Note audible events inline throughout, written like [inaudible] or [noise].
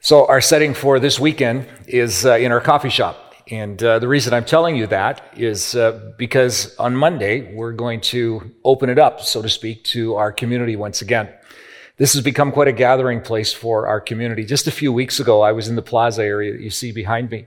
So, our setting for this weekend is uh, in our coffee shop. And uh, the reason I'm telling you that is uh, because on Monday, we're going to open it up, so to speak, to our community once again. This has become quite a gathering place for our community. Just a few weeks ago, I was in the plaza area that you see behind me.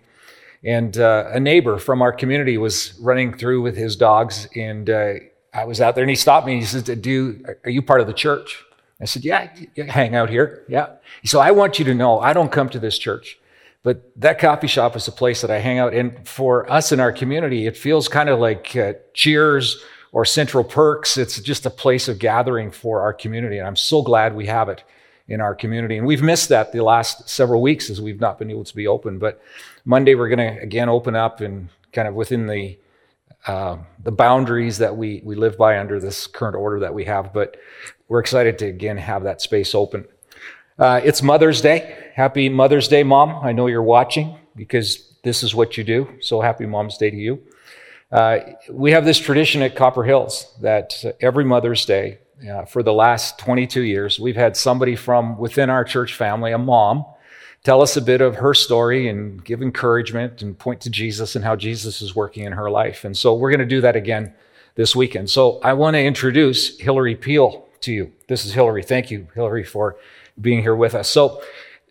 And uh, a neighbor from our community was running through with his dogs. And uh, I was out there and he stopped me and he said, Do Are you part of the church? I said, Yeah, hang out here. Yeah. So I want you to know I don't come to this church, but that coffee shop is a place that I hang out. And for us in our community, it feels kind of like uh, Cheers or Central Perks. It's just a place of gathering for our community. And I'm so glad we have it in our community. And we've missed that the last several weeks as we've not been able to be open. But Monday, we're going to again open up and kind of within the uh, the boundaries that we, we live by under this current order that we have. But we're excited to again have that space open. Uh, it's Mother's Day. Happy Mother's Day, Mom. I know you're watching because this is what you do. So happy Mom's Day to you. Uh, we have this tradition at Copper Hills that every Mother's Day uh, for the last 22 years, we've had somebody from within our church family, a mom, tell us a bit of her story and give encouragement and point to Jesus and how Jesus is working in her life. And so we're going to do that again this weekend. So I want to introduce Hillary Peel to you. This is Hillary. Thank you, Hillary, for being here with us. So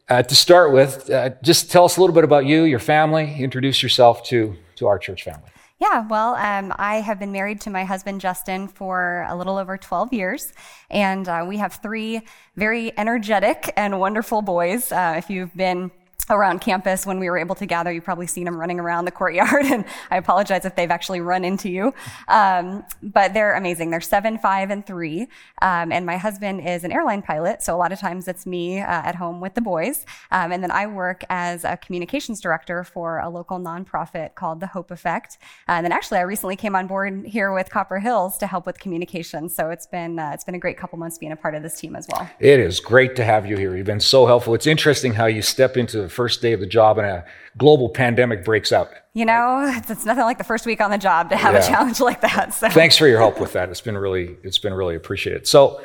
uh, to start with, uh, just tell us a little bit about you, your family, introduce yourself to, to our church family. Yeah, well, um, I have been married to my husband Justin for a little over 12 years, and uh, we have three very energetic and wonderful boys. Uh, if you've been around campus when we were able to gather. You've probably seen them running around the courtyard, [laughs] and I apologize if they've actually run into you. Um, but they're amazing. They're seven, five, and three. Um, and my husband is an airline pilot, so a lot of times it's me uh, at home with the boys. Um, and then I work as a communications director for a local nonprofit called the Hope Effect. And then actually, I recently came on board here with Copper Hills to help with communications. So it's been uh, it's been a great couple months being a part of this team as well. It is great to have you here. You've been so helpful. It's interesting how you step into the first day of the job and a global pandemic breaks out. You know, it's, nothing like the first week on the job to have yeah. a challenge like that. So. Thanks for your help with that. It's been really, it's been really appreciated. So,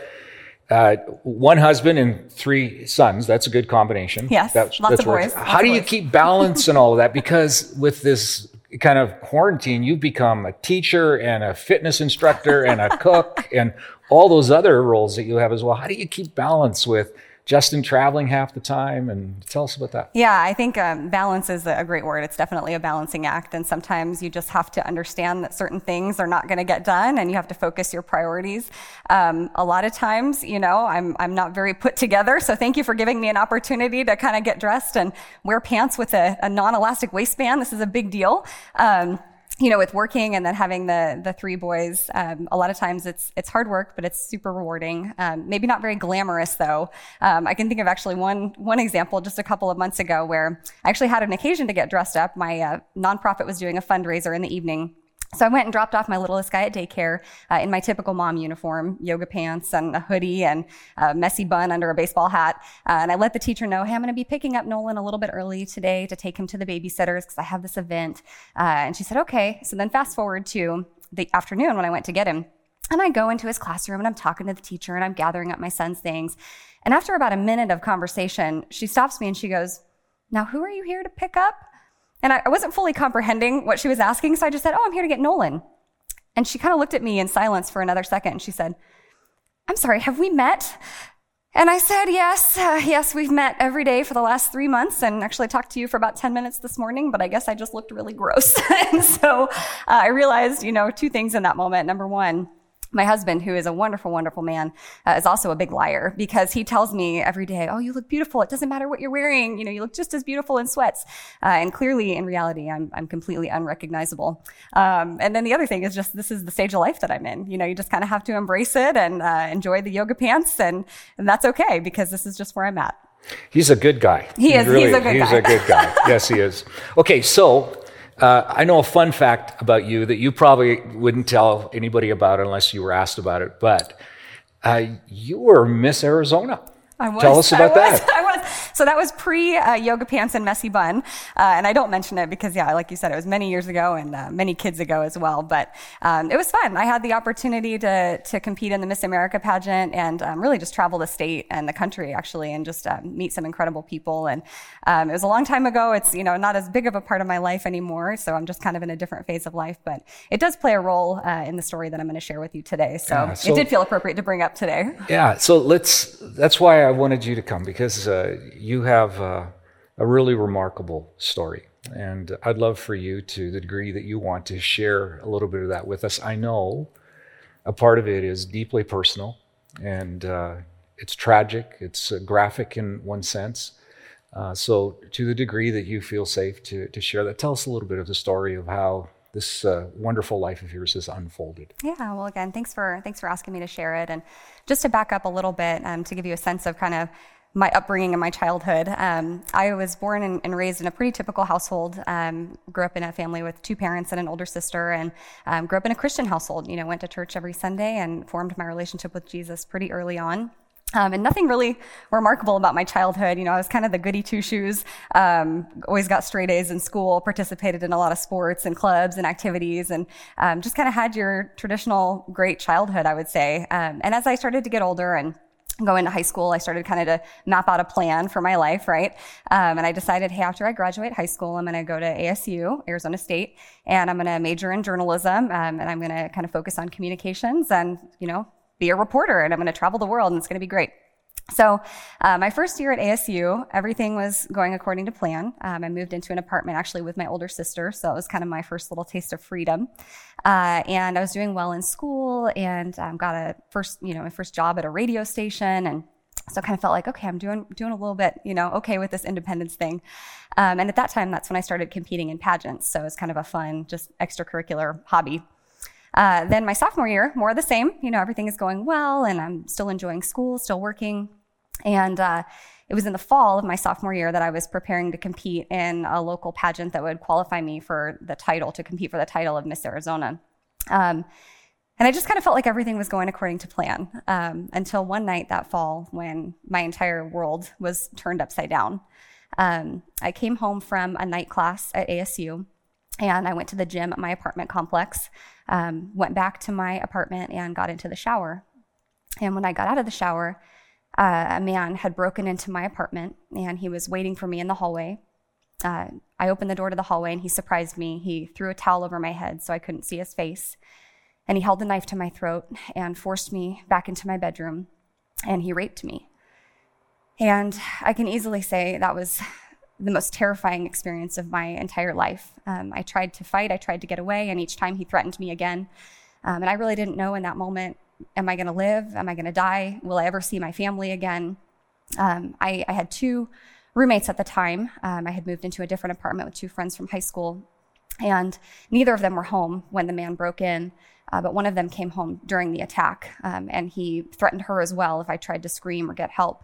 uh, one husband and three sons. That's a good combination. Yes, that's, lots that's of boys. How do you keep balance and all of that? Because with this kind of quarantine, you've become a teacher and a fitness instructor and a cook [laughs] and all those other roles that you have as well. How do you keep balance with Justin traveling half the time. And tell us about that. Yeah, I think um, balance is a great word. It's definitely a balancing act. And sometimes you just have to understand that certain things are not going to get done and you have to focus your priorities. Um, a lot of times, you know, I'm, I'm not very put together. So thank you for giving me an opportunity to kind of get dressed and wear pants with a, a non elastic waistband. This is a big deal. Um, you know, with working and then having the the three boys, um, a lot of times it's it's hard work, but it's super rewarding. Um, maybe not very glamorous though. Um, I can think of actually one one example just a couple of months ago where I actually had an occasion to get dressed up. My uh, nonprofit was doing a fundraiser in the evening so I went and dropped off my littlest guy at daycare uh, in my typical mom uniform, yoga pants and a hoodie and a messy bun under a baseball hat. Uh, and I let the teacher know, hey, I'm going to be picking up Nolan a little bit early today to take him to the babysitters because I have this event. Uh, and she said, okay. So then fast forward to the afternoon when I went to get him. And I go into his classroom and I'm talking to the teacher and I'm gathering up my son's things. And after about a minute of conversation, she stops me and she goes, now who are you here to pick up? And I, wasn't fully comprehending what she was asking, so I just said, Oh, I'm here to get Nolan. And she kind of looked at me in silence for another second and she said, I'm sorry, have we met? And I said, Yes, uh, yes, we've met every day for the last three months and actually talked to you for about 10 minutes this morning, but I guess I just looked really gross. [laughs] and so uh, I realized, you know, two things in that moment. Number one, my husband, who is a wonderful, wonderful man, uh, is also a big liar because he tells me every day, "Oh, you look beautiful. It doesn't matter what you're wearing. You know, you look just as beautiful in sweats." Uh, and clearly, in reality, I'm I'm completely unrecognizable. Um, and then the other thing is just this is the stage of life that I'm in. You know, you just kind of have to embrace it and uh, enjoy the yoga pants, and and that's okay because this is just where I'm at. He's a good guy. He is. Really, he's a good he's guy. He's a good guy. yes, he is. Okay, so uh, I know a fun fact about you that you probably wouldn't tell anybody about unless you were asked about it, but uh, you were Miss Arizona. I was. Tell us about I that. [laughs] I was. So that was pre uh, yoga pants and messy bun. Uh, and I don't mention it because, yeah, like you said, it was many years ago and uh, many kids ago as well. But um, it was fun. I had the opportunity to, to compete in the Miss America pageant and um, really just travel the state and the country, actually, and just um, meet some incredible people. And um, it was a long time ago. It's, you know, not as big of a part of my life anymore. So I'm just kind of in a different phase of life. But it does play a role uh, in the story that I'm going to share with you today. So, yeah, so, it did feel appropriate to bring up today. Yeah. So let's, that's why I wanted you to come because uh, you have uh, a really remarkable story. And I'd love for you, to the degree that you want, to share a little bit of that with us. I know a part of it is deeply personal and uh, it's tragic, it's uh, graphic in one sense. Uh, so, to the degree that you feel safe to, to share that, tell us a little bit of the story of how this uh, wonderful life of yours has unfolded. Yeah, well, again, thanks for thanks for asking me to share it, and just to back up a little bit um, to give you a sense of kind of my upbringing and my childhood. Um, I was born and, and, raised in a pretty typical household. Um, grew up in a family with two parents and an older sister, and um, grew up in a Christian household. You know, went to church every Sunday and formed my relationship with Jesus pretty early on. Um, and nothing really remarkable about my childhood. You know, I was kind of the goody two shoes. Um, always got straight A's in school. Participated in a lot of sports and clubs and activities, and um, just kind of had your traditional great childhood, I would say. and as I started to get older and go into high school, I started kind of to map out a plan for my life, right? Um, and I decided, hey, after I graduate high school, I'm going to go to ASU, Arizona State, and I'm going to major in journalism, um, and I'm going to kind of focus on communications and, you know, be a reporter, and I'm going to travel the world, and it's going to be great. So, uh, my first year at ASU, everything was going according to plan. Um, I moved into an apartment actually with my older sister, so it was kind of my first little taste of freedom. Uh, and I was doing well in school and um, got a first, you know, my first job at a radio station, and so I kind of felt like, okay, I'm doing doing a little bit, you know, okay with this independence thing. Um, and at that time, that's when I started competing in pageants. So it was kind of a fun, just extracurricular hobby. Uh, then my sophomore year, more of the same. You know, everything is going well, and I'm still enjoying school, still working. And uh, it was in the fall of my sophomore year that I was preparing to compete in a local pageant that would qualify me for the title, to compete for the title of Miss Arizona. Um, and I just kind of felt like everything was going according to plan um, until one night that fall when my entire world was turned upside down. Um, I came home from a night class at ASU and I went to the gym at my apartment complex, um, went back to my apartment and got into the shower. And when I got out of the shower, uh, a man had broken into my apartment and he was waiting for me in the hallway. Uh, I opened the door to the hallway and he surprised me. He threw a towel over my head so I couldn't see his face. And he held the knife to my throat and forced me back into my bedroom and he raped me. And I can easily say that was the most terrifying experience of my entire life. Um, I tried to fight, I tried to get away, and each time he threatened me again. Um, and I really didn't know in that moment am I going to live? Am I going to die? Will I ever see my family again? Um, I, I, had two roommates at the time. Um, I had moved into a different apartment with two friends from high school, and neither of them were home when the man broke in. Uh, but one of them came home during the attack, um, and he threatened her as well if I tried to scream or get help.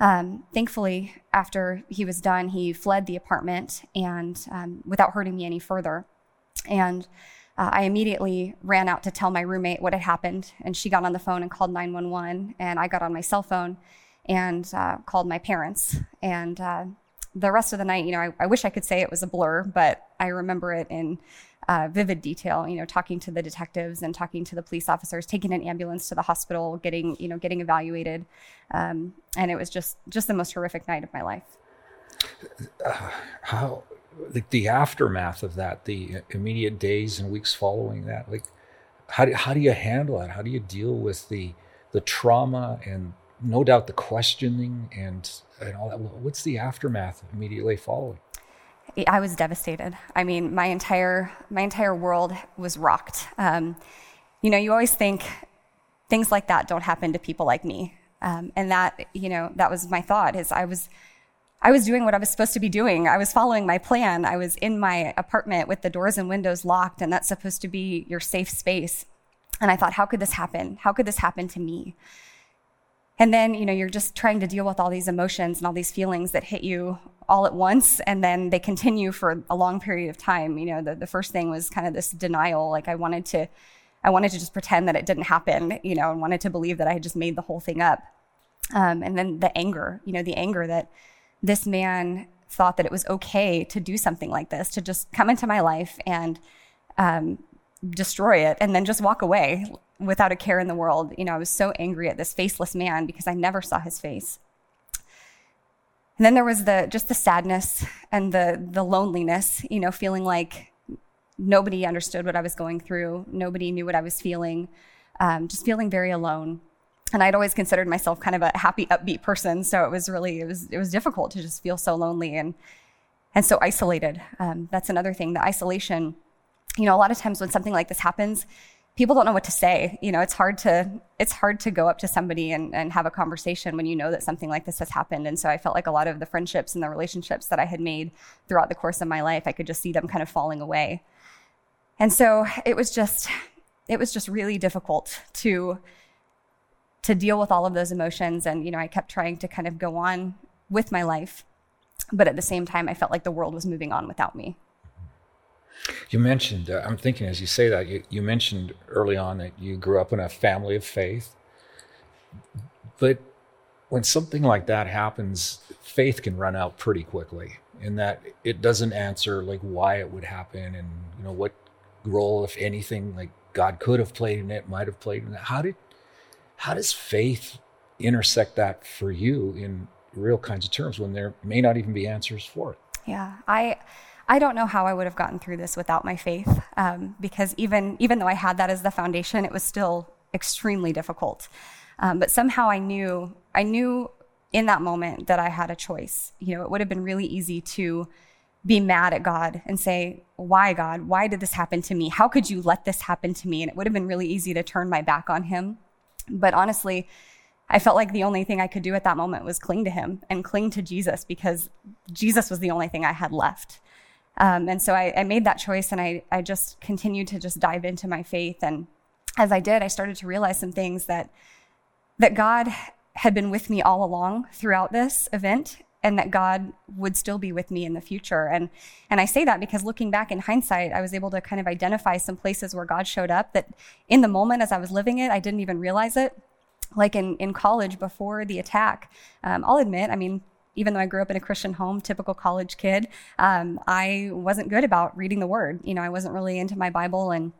Um, thankfully, after he was done, he fled the apartment and um, without hurting me any further. And uh, I immediately ran out to tell my roommate what had happened, and she got on the phone and called 911. And I got on my cell phone and uh, called my parents. And uh, the rest of the night, you know, I, I, wish I could say it was a blur, but I remember it in uh, vivid detail. You know, talking to the detectives and talking to the police officers, taking an ambulance to the hospital, getting you know getting evaluated, um, and it was just just the most horrific night of my life. Uh, how the, the aftermath of that, the immediate days and weeks following that, like how do, how do you handle that? How do you deal with the the trauma and no doubt the questioning and and all that? What's the aftermath immediately following? I was devastated. I mean, my entire my entire world was rocked. Um, you know, you always think things like that don't happen to people like me, um, and that you know that was my thought. Is I was I was doing what I was supposed to be doing. I was following my plan. I was in my apartment with the doors and windows locked, and that's supposed to be your safe space. And I thought, how could this happen? How could this happen to me? And then, you know, you're just trying to deal with all these emotions and all these feelings that hit you all at once, and then they continue for a long period of time. You know, the, the first thing was kind of this denial. Like I wanted to, I wanted to just pretend that it didn't happen, you know, and wanted to believe that I had just made the whole thing up. Um, and then the anger, you know, the anger that this man thought that it was okay to do something like this, to just come into my life and um, destroy it and then just walk away without a care in the world. You know, I was so angry at this faceless man because I never saw his face. And then there was the just the sadness and the the loneliness, you know, feeling like nobody understood what I was going through, nobody knew what I was feeling, um, just feeling very alone. And I'd always considered myself kind of a happy, upbeat person, so it was really it was it was difficult to just feel so lonely and and so isolated. Um, that's another thing, the isolation. You know, a lot of times when something like this happens, people don't know what to say. You know, it's hard to it's hard to go up to somebody and, and have a conversation when you know that something like this has happened. And so I felt like a lot of the friendships and the relationships that I had made throughout the course of my life, I could just see them kind of falling away. And so it was just it was just really difficult to to deal with all of those emotions. And, you know, I kept trying to kind of go on with my life. But at the same time, I felt like the world was moving on without me. You mentioned, uh, I'm thinking as you say that, you, you mentioned early on that you grew up in a family of faith. But when something like that happens, faith can run out pretty quickly in that it doesn't answer like why it would happen and you know what role if anything like god could have played in it might have played in it how did how does faith intersect that for you in real kinds of terms when there may not even be answers for it yeah i I don't know how I would have gotten through this without my faith, um, because even even though I had that as the foundation, it was still extremely difficult. Um, but somehow I knew I knew in that moment that I had a choice. You know, it would have been really easy to be mad at God and say, "Why, God? Why did this happen to me? How could you let this happen to me?" And it would have been really easy to turn my back on Him. But honestly, I felt like the only thing I could do at that moment was cling to him and cling to Jesus because Jesus was the only thing I had left. Um, and so I, I, made that choice and I, I just continued to just dive into my faith. And as I did, I started to realize some things that, that God had been with me all along throughout this event and that God would still be with me in the future. And, and I say that because looking back in hindsight, I was able to kind of identify some places where God showed up that in the moment as I was living it, I didn't even realize it. Like in, in college before the attack, um, I'll admit, I mean, even though I grew up in a Christian home, typical college kid, um, I wasn't good about reading the word. You know, I wasn't really into my Bible. And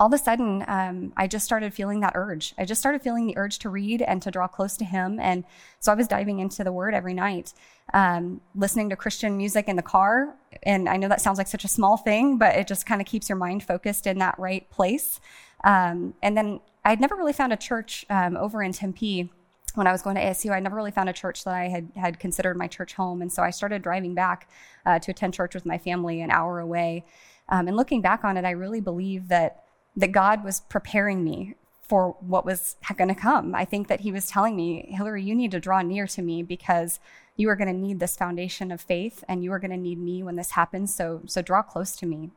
all of a sudden, um, I just started feeling that urge. I just started feeling the urge to read and to draw close to Him. And so I was diving into the Word every night, um, listening to Christian music in the car. And I know that sounds like such a small thing, but it just kind of keeps your mind focused in that right place. Um, and then I'd never really found a church um, over in Tempe when I was going to ASU, I never really found a church that I had had considered my church home, and so I started driving back uh, to attend church with my family an hour away. Um, and looking back on it, I really believe that that God was preparing me for what was going to come. I think that He was telling me, Hillary, you need to draw near to me because you are going to need this foundation of faith, and you are going to need me when this happens. So, so draw close to me.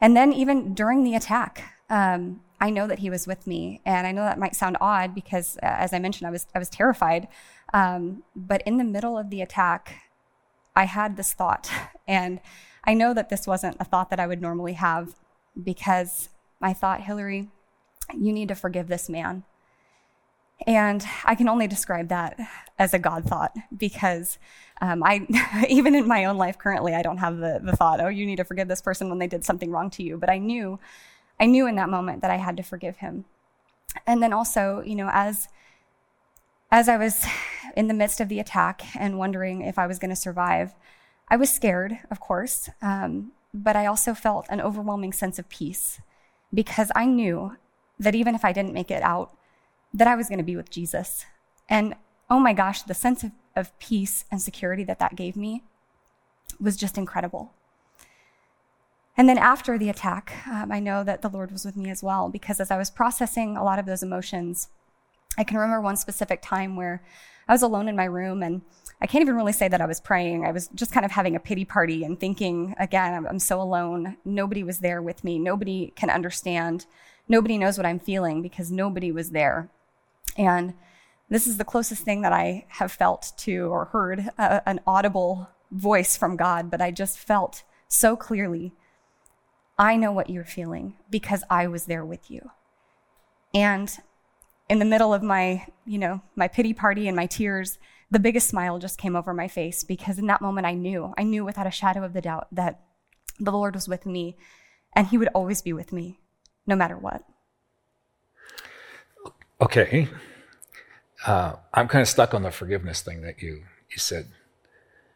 And then even during the attack, um, I know that he was with me. And I know that might sound odd because, uh, as I mentioned, I was, I was terrified. Um, but in the middle of the attack, I had this thought. [laughs] And I know that this wasn't a thought that I would normally have because I thought, Hillary, you need to forgive this man. And I can only describe that as a God thought because um, I, [laughs] even in my own life currently, I don't have the, the thought, oh, you need to forgive this person when they did something wrong to you. But I knew I knew in that moment that I had to forgive him. And then also, you know, as as I was in the midst of the attack and wondering if I was going to survive, I was scared, of course, um, but I also felt an overwhelming sense of peace because I knew that even if I didn't make it out, that I was going to be with Jesus. And oh my gosh, the sense of, of peace and security that that gave me was just incredible. And then after the attack, um, I know that the Lord was with me as well because as I was processing a lot of those emotions, I can remember one specific time where I was alone in my room and I can't even really say that I was praying. I was just kind of having a pity party and thinking, again, I'm, I'm so alone. Nobody was there with me. Nobody can understand. Nobody knows what I'm feeling because nobody was there. And this is the closest thing that I have felt to or heard a, an audible voice from God, but I just felt so clearly I know what you're feeling because I was there with you. And in the middle of my, you know, my pity party and my tears, the biggest smile just came over my face because in that moment I knew, I knew without a shadow of the doubt that the Lord was with me and He would always be with me, no matter what. Okay. Uh, I'm kind of stuck on the forgiveness thing that you, you said.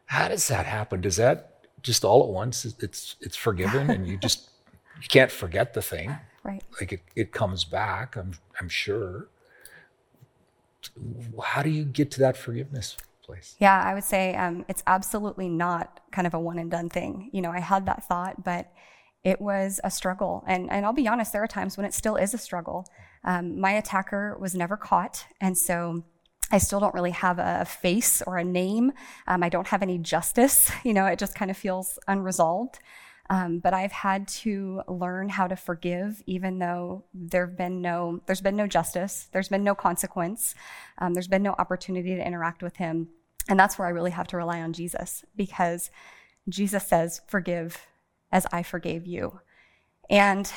How does that happen? Does that just all at once? It's it's forgiven, and you just [laughs] you can't forget the thing. Right. Like it, it comes back. I'm I'm sure. How do you get to that forgiveness place? Yeah, I would say um, it's absolutely not kind of a one and done thing. You know, I had that thought, but it was a struggle. And, and I'll be honest, there are times when it still is a struggle. Um, my attacker was never caught. And so I still don't really have a face or a name. Um, I don't have any justice. [laughs] You know, it just kind of feels unresolved. Um, but I've had to learn how to forgive, even though there've been no, there's been no justice, there's been no consequence, um, there's been no opportunity to interact with him, and that's where I really have to rely on Jesus because Jesus says, "Forgive as I forgave you," and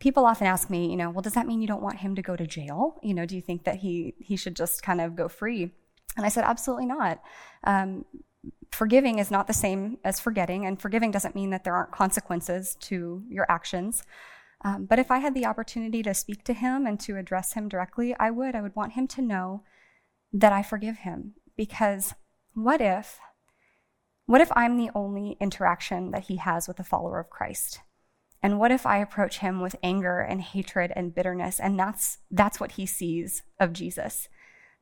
people often ask me, you know, well, does that mean you don't want him to go to jail? You know, do you think that he he should just kind of go free? And I said, absolutely not. Um, forgiving is not the same as forgetting, and forgiving doesn't mean that there aren't consequences to your actions. Um, but if I had the opportunity to speak to him and to address him directly, I would. I would want him to know that I forgive him. Because what if, what if I'm the only interaction that he has with a follower of Christ? And what if I approach him with anger and hatred and bitterness? And that's, that's what he sees of Jesus.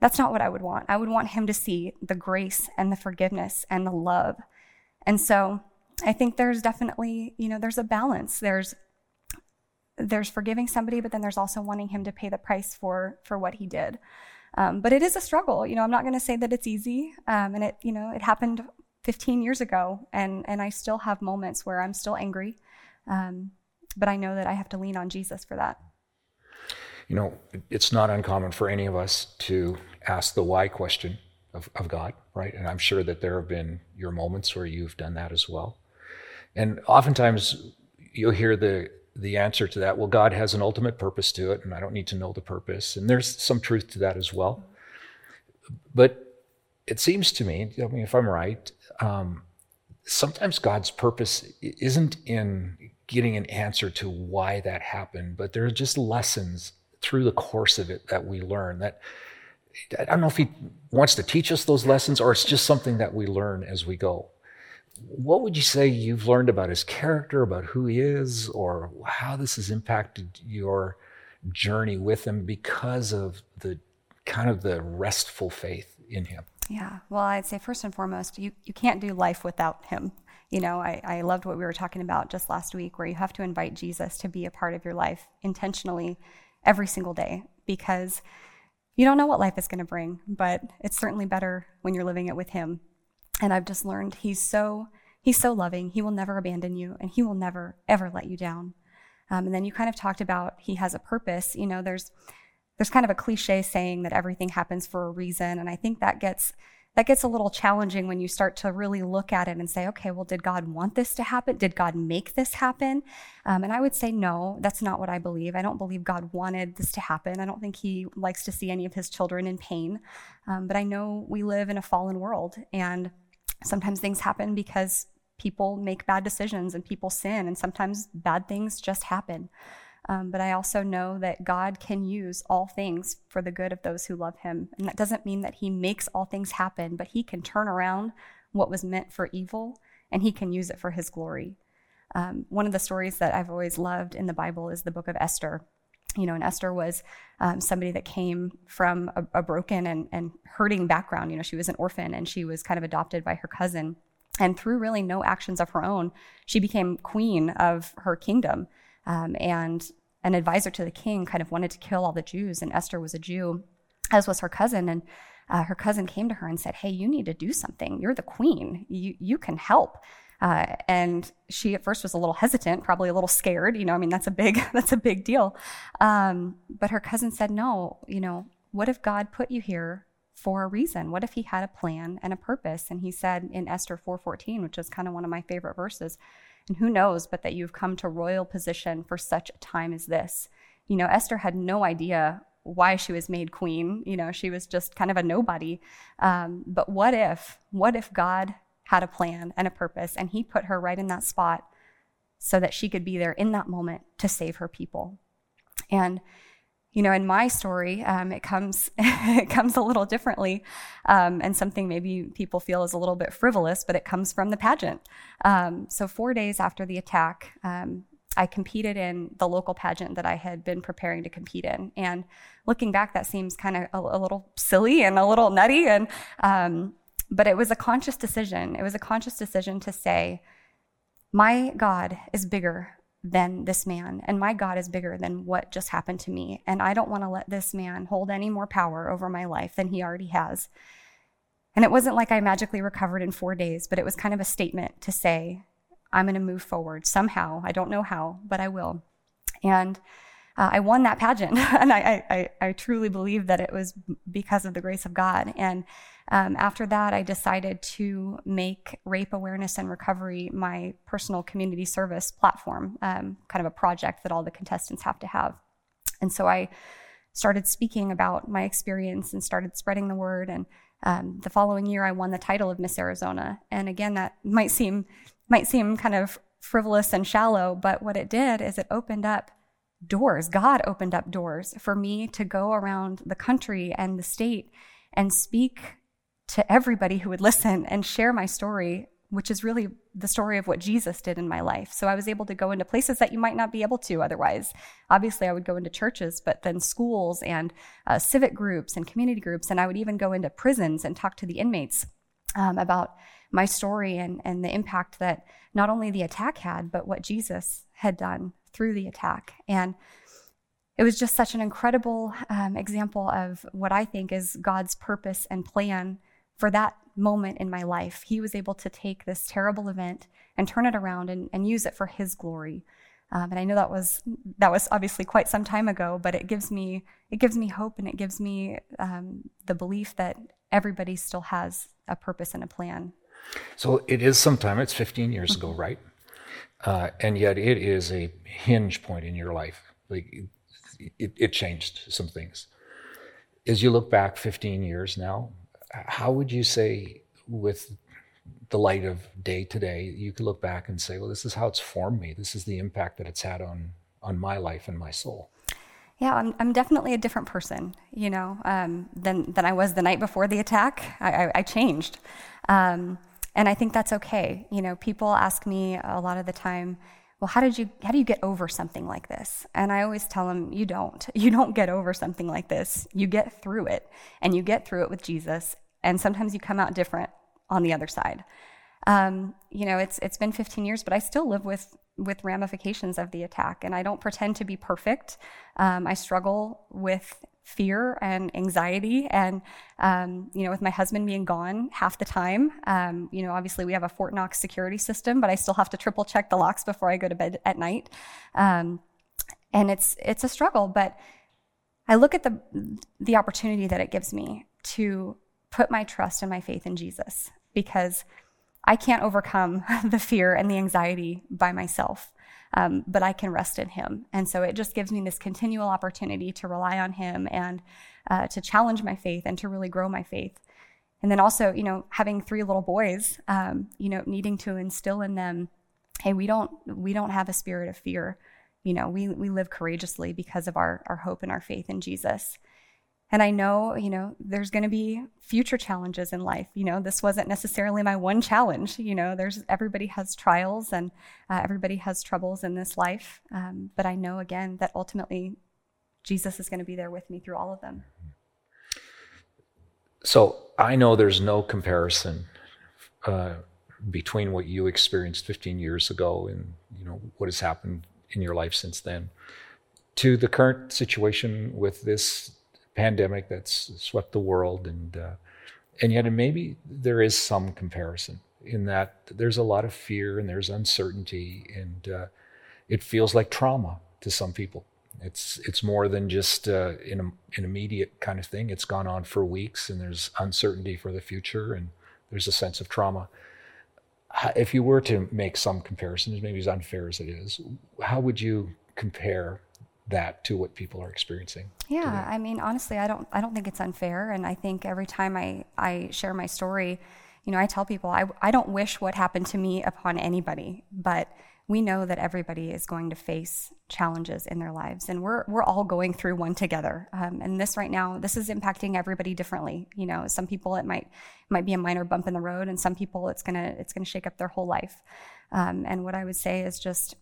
That's not what I would want. I would want him to see the grace and the forgiveness and the love. And so I think there's definitely, you know, there's a balance. There's there's forgiving somebody, but then there's also wanting him to pay the price for for what he did. Um, but it is a struggle. You know, I'm not going to say that it's easy. Um, and it, you know, it happened 15 years ago, and and I still have moments where I'm still angry. Um, but I know that I have to lean on Jesus for that you know, it's not uncommon for any of us to ask the why question of, of God, right? And I'm sure that there have been your moments where you've done that as well. And oftentimes you'll hear the the answer to that, well, God has an ultimate purpose to it, and I don't need to know the purpose. And there's some truth to that as well. But it seems to me, I mean, if I'm right, um, sometimes God's purpose isn't in getting an answer to why that happened, but there are just lessons through the course of it that we learn that I don't know if he wants to teach us those lessons or it's just something that we learn as we go. What would you say you've learned about his character, about who he is, or how this has impacted your journey with him because of the kind of the restful faith in him? Yeah. Well, I'd say first and foremost, you, you can't do life without him. You know, I, I loved what we were talking about just last week, where you have to invite Jesus to be a part of your life intentionally every single day because you don't know what life is going to bring, but it's certainly better when you're living it with him. And I've just learned he's so he's so loving. He will never abandon you and he will never ever let you down. Um, and then you kind of talked about he has a purpose. You know, there's there's kind of a cliche saying that everything happens for a reason, and I think that gets that gets a little challenging when you start to really look at it and say, okay, well, did God want this to happen? Did God make this happen? Um, and I would say, no, that's not what I believe. I don't believe God wanted this to happen. I don't think He likes to see any of His children in pain. Um, but I know we live in a fallen world, and sometimes things happen because people make bad decisions and people sin, and sometimes bad things just happen. Um, but I also know that God can use all things for the good of those who love Him. And that doesn't mean that He makes all things happen, but He can turn around what was meant for evil and He can use it for His glory. Um, one of the stories that I've always loved in the Bible is the book of Esther. You know, and Esther was um, somebody that came from a, a broken and, and hurting background. You know, she was an orphan and she was kind of adopted by her cousin. And through really no actions of her own, she became queen of her kingdom. Um, and an advisor to the king kind of wanted to kill all the Jews, and Esther was a Jew, as was her cousin. And uh, her cousin came to her and said, "Hey, you need to do something. You're the queen. You you can help." Uh, and she at first was a little hesitant, probably a little scared. You know, I mean, that's a big [laughs] that's a big deal. Um, but her cousin said, "No, you know, what if God put you here for a reason? What if He had a plan and a purpose?" And he said in Esther 4:14, which is kind of one of my favorite verses. And who knows but that you've come to royal position for such a time as this. You know, Esther had no idea why she was made queen. You know, she was just kind of a nobody. Um, but what if, what if God had a plan and a purpose and he put her right in that spot so that she could be there in that moment to save her people? And you know, in my story, um, it comes [laughs] it comes a little differently, um, and something maybe people feel is a little bit frivolous, but it comes from the pageant. Um, so four days after the attack, um, I competed in the local pageant that I had been preparing to compete in. And looking back, that seems kind of a, a, little silly and a little nutty, and um, but it was a conscious decision. It was a conscious decision to say, "My God is bigger than this man, and my God is bigger than what just happened to me. And I don't want to let this man hold any more power over my life than he already has. And it wasn't like I magically recovered in four days, but it was kind of a statement to say, I'm going to move forward somehow. I don't know how, but I will. And uh, I won that pageant, [laughs] and I, I, I, truly believe that it was because of the grace of God. And um, after that, I decided to make rape awareness and recovery my personal community service platform, um, kind of a project that all the contestants have to have. And so I started speaking about my experience and started spreading the word. And um, the following year, I won the title of Miss Arizona. And again, that might seem might seem kind of frivolous and shallow, but what it did is it opened up doors. God opened up doors for me to go around the country and the state and speak to everybody who would listen and share my story, which is really the story of what Jesus did in my life. So I was able to go into places that you might not be able to otherwise. Obviously, I would go into churches, but then schools and uh, civic groups and community groups. And I would even go into prisons and talk to the inmates um, about my story and, and the impact that not only the attack had, but what Jesus had done through the attack. And it was just such an incredible um, example of what I think is God's purpose and plan for that moment in my life. He was able to take this terrible event and turn it around and, and use it for His glory. Um, and I know that was that was obviously quite some time ago, but it gives me it gives me hope and it gives me um, the belief that everybody still has a purpose and a plan. So it is sometime. It's 15 years ago, mm-hmm. right? Uh, and yet it is a hinge point in your life. Like it, it changed some things. As you look back 15 years now, how would you say, with the light of day today, you could look back and say, well, this is how it's formed me. This is the impact that it's had on on my life and my soul. Yeah, I'm, I'm definitely a different person, you know, um, than than I was the night before the attack. I, I, I changed. Um, and I think that's okay. You know, people ask me a lot of the time, well, how did you, how do you get over something like this? And I always tell them, you don't. [laughs] You don't get over something like this. You get through it and you get through it with Jesus. And sometimes you come out different on the other side. Um, you know, it's, it's been 15 years, but I still live with, with ramifications of the attack and I don't pretend to be perfect. Um, I struggle with fear and anxiety. And, um, you know, with my husband being gone half the time, um, you know, obviously we have a Fort Knox security system, but I still have to triple check the locks before I go to bed at night. Um, and it's, it's a struggle, but I look at the, the opportunity that it gives me to put my trust and my faith in Jesus because I can't overcome [laughs] the fear and the anxiety by myself um, but I can rest in Him. And so it just gives me this continual opportunity to rely on Him and uh, to challenge my faith and to really grow my faith. And then also, you know, having three little boys, um, you know, needing to instill in them, hey, we don't we don't have a spirit of fear. You know, we we live courageously because of our our hope and our faith in Jesus. And I know, you know, there's going to be future challenges in life. You know, this wasn't necessarily my one challenge. You know, there's everybody has trials and uh, everybody has troubles in this life. Um, but I know again that ultimately Jesus is going to be there with me through all of them. So I know there's no comparison uh, between what you experienced 15 years ago and you know what has happened in your life since then to the current situation with this pandemic that's swept the world, and uh, and yet maybe there is some comparison in that there's a lot of fear and there's uncertainty, and uh, it feels like trauma to some people. It's it's more than just uh, an, an immediate kind of thing. It's gone on for weeks, and there's uncertainty for the future, and there's a sense of trauma. If you were to make some comparisons, maybe as unfair as it is, how would you compare that to what people are experiencing. Yeah, today. I mean, honestly, I don't, I don't think it's unfair, and I think every time I, I share my story, you know, I tell people I, I don't wish what happened to me upon anybody, but we know that everybody is going to face challenges in their lives, and we're we're all going through one together. Um, and this right now, this is impacting everybody differently. You know, some people it might might be a minor bump in the road, and some people it's gonna it's gonna shake up their whole life. Um, and what I would say is just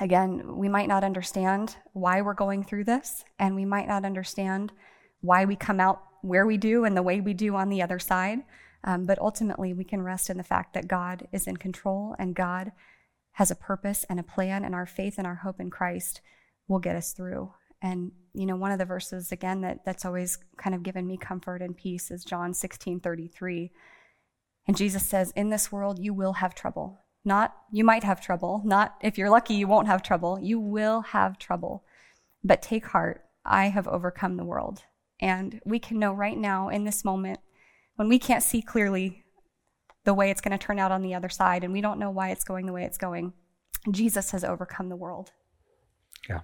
again, we might not understand why we're going through this, and we might not understand why we come out where we do and the way we do on the other side. Um, but ultimately, we can rest in the fact that God is in control and God has a purpose and a plan, and our faith and our hope in Christ will get us through. And you know, one of the verses again that that's always kind of given me comfort and peace is John 16, 33. And Jesus says, In this world you will have trouble. Not you might have trouble, not if you're lucky you won't have trouble. You will have trouble. But take heart, I have overcome the world. And we can know right now in this moment when we can't see clearly the way it's going to turn out on the other side, and we don't know why it's going the way it's going. Jesus has overcome the world. Yeah.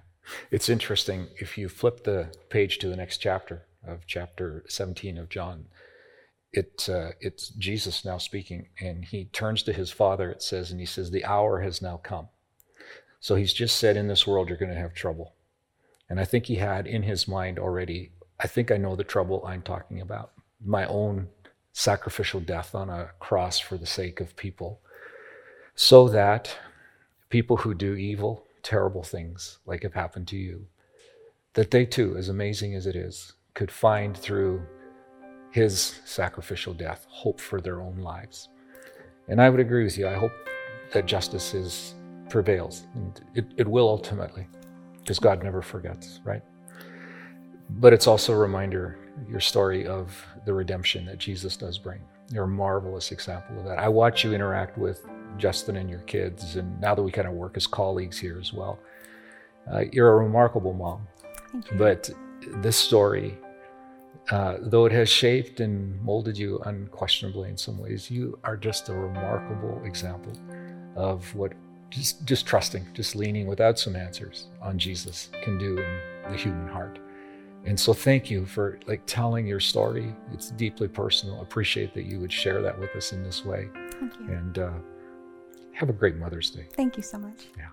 It's interesting. If you flip the page to the next chapter of chapter 17 of John, it, uh, it's Jesus now speaking, and he turns to his father, it says, and he says, The hour has now come. So he's just said, In this world, you're going to have trouble. And I think he had in his mind already, I think I know the trouble I'm talking about my own sacrificial death on a cross for the sake of people, so that people who do evil, terrible things like have happened to you, that they too, as amazing as it is, could find through his sacrificial death hope for their own lives. And I would agree with you. I hope that justice is prevails, and it, it will ultimately, because God never forgets, right? But it's also a reminder, your story of the redemption that Jesus does bring. You're a marvelous example of that. I watch you interact with Justin and your kids, and now that we kind of work as colleagues here as well, uh, you're a remarkable mom. But this story, uh, though it has shaped and molded you unquestionably in some ways, you are just a remarkable example of what just, just trusting, just leaning without some answers on Jesus can do in the human heart. And so thank you for like telling your story. It's deeply personal. Appreciate that you would share that with us in this way. Thank you. And uh, have a great Mother's Day. Thank you so much. Yeah.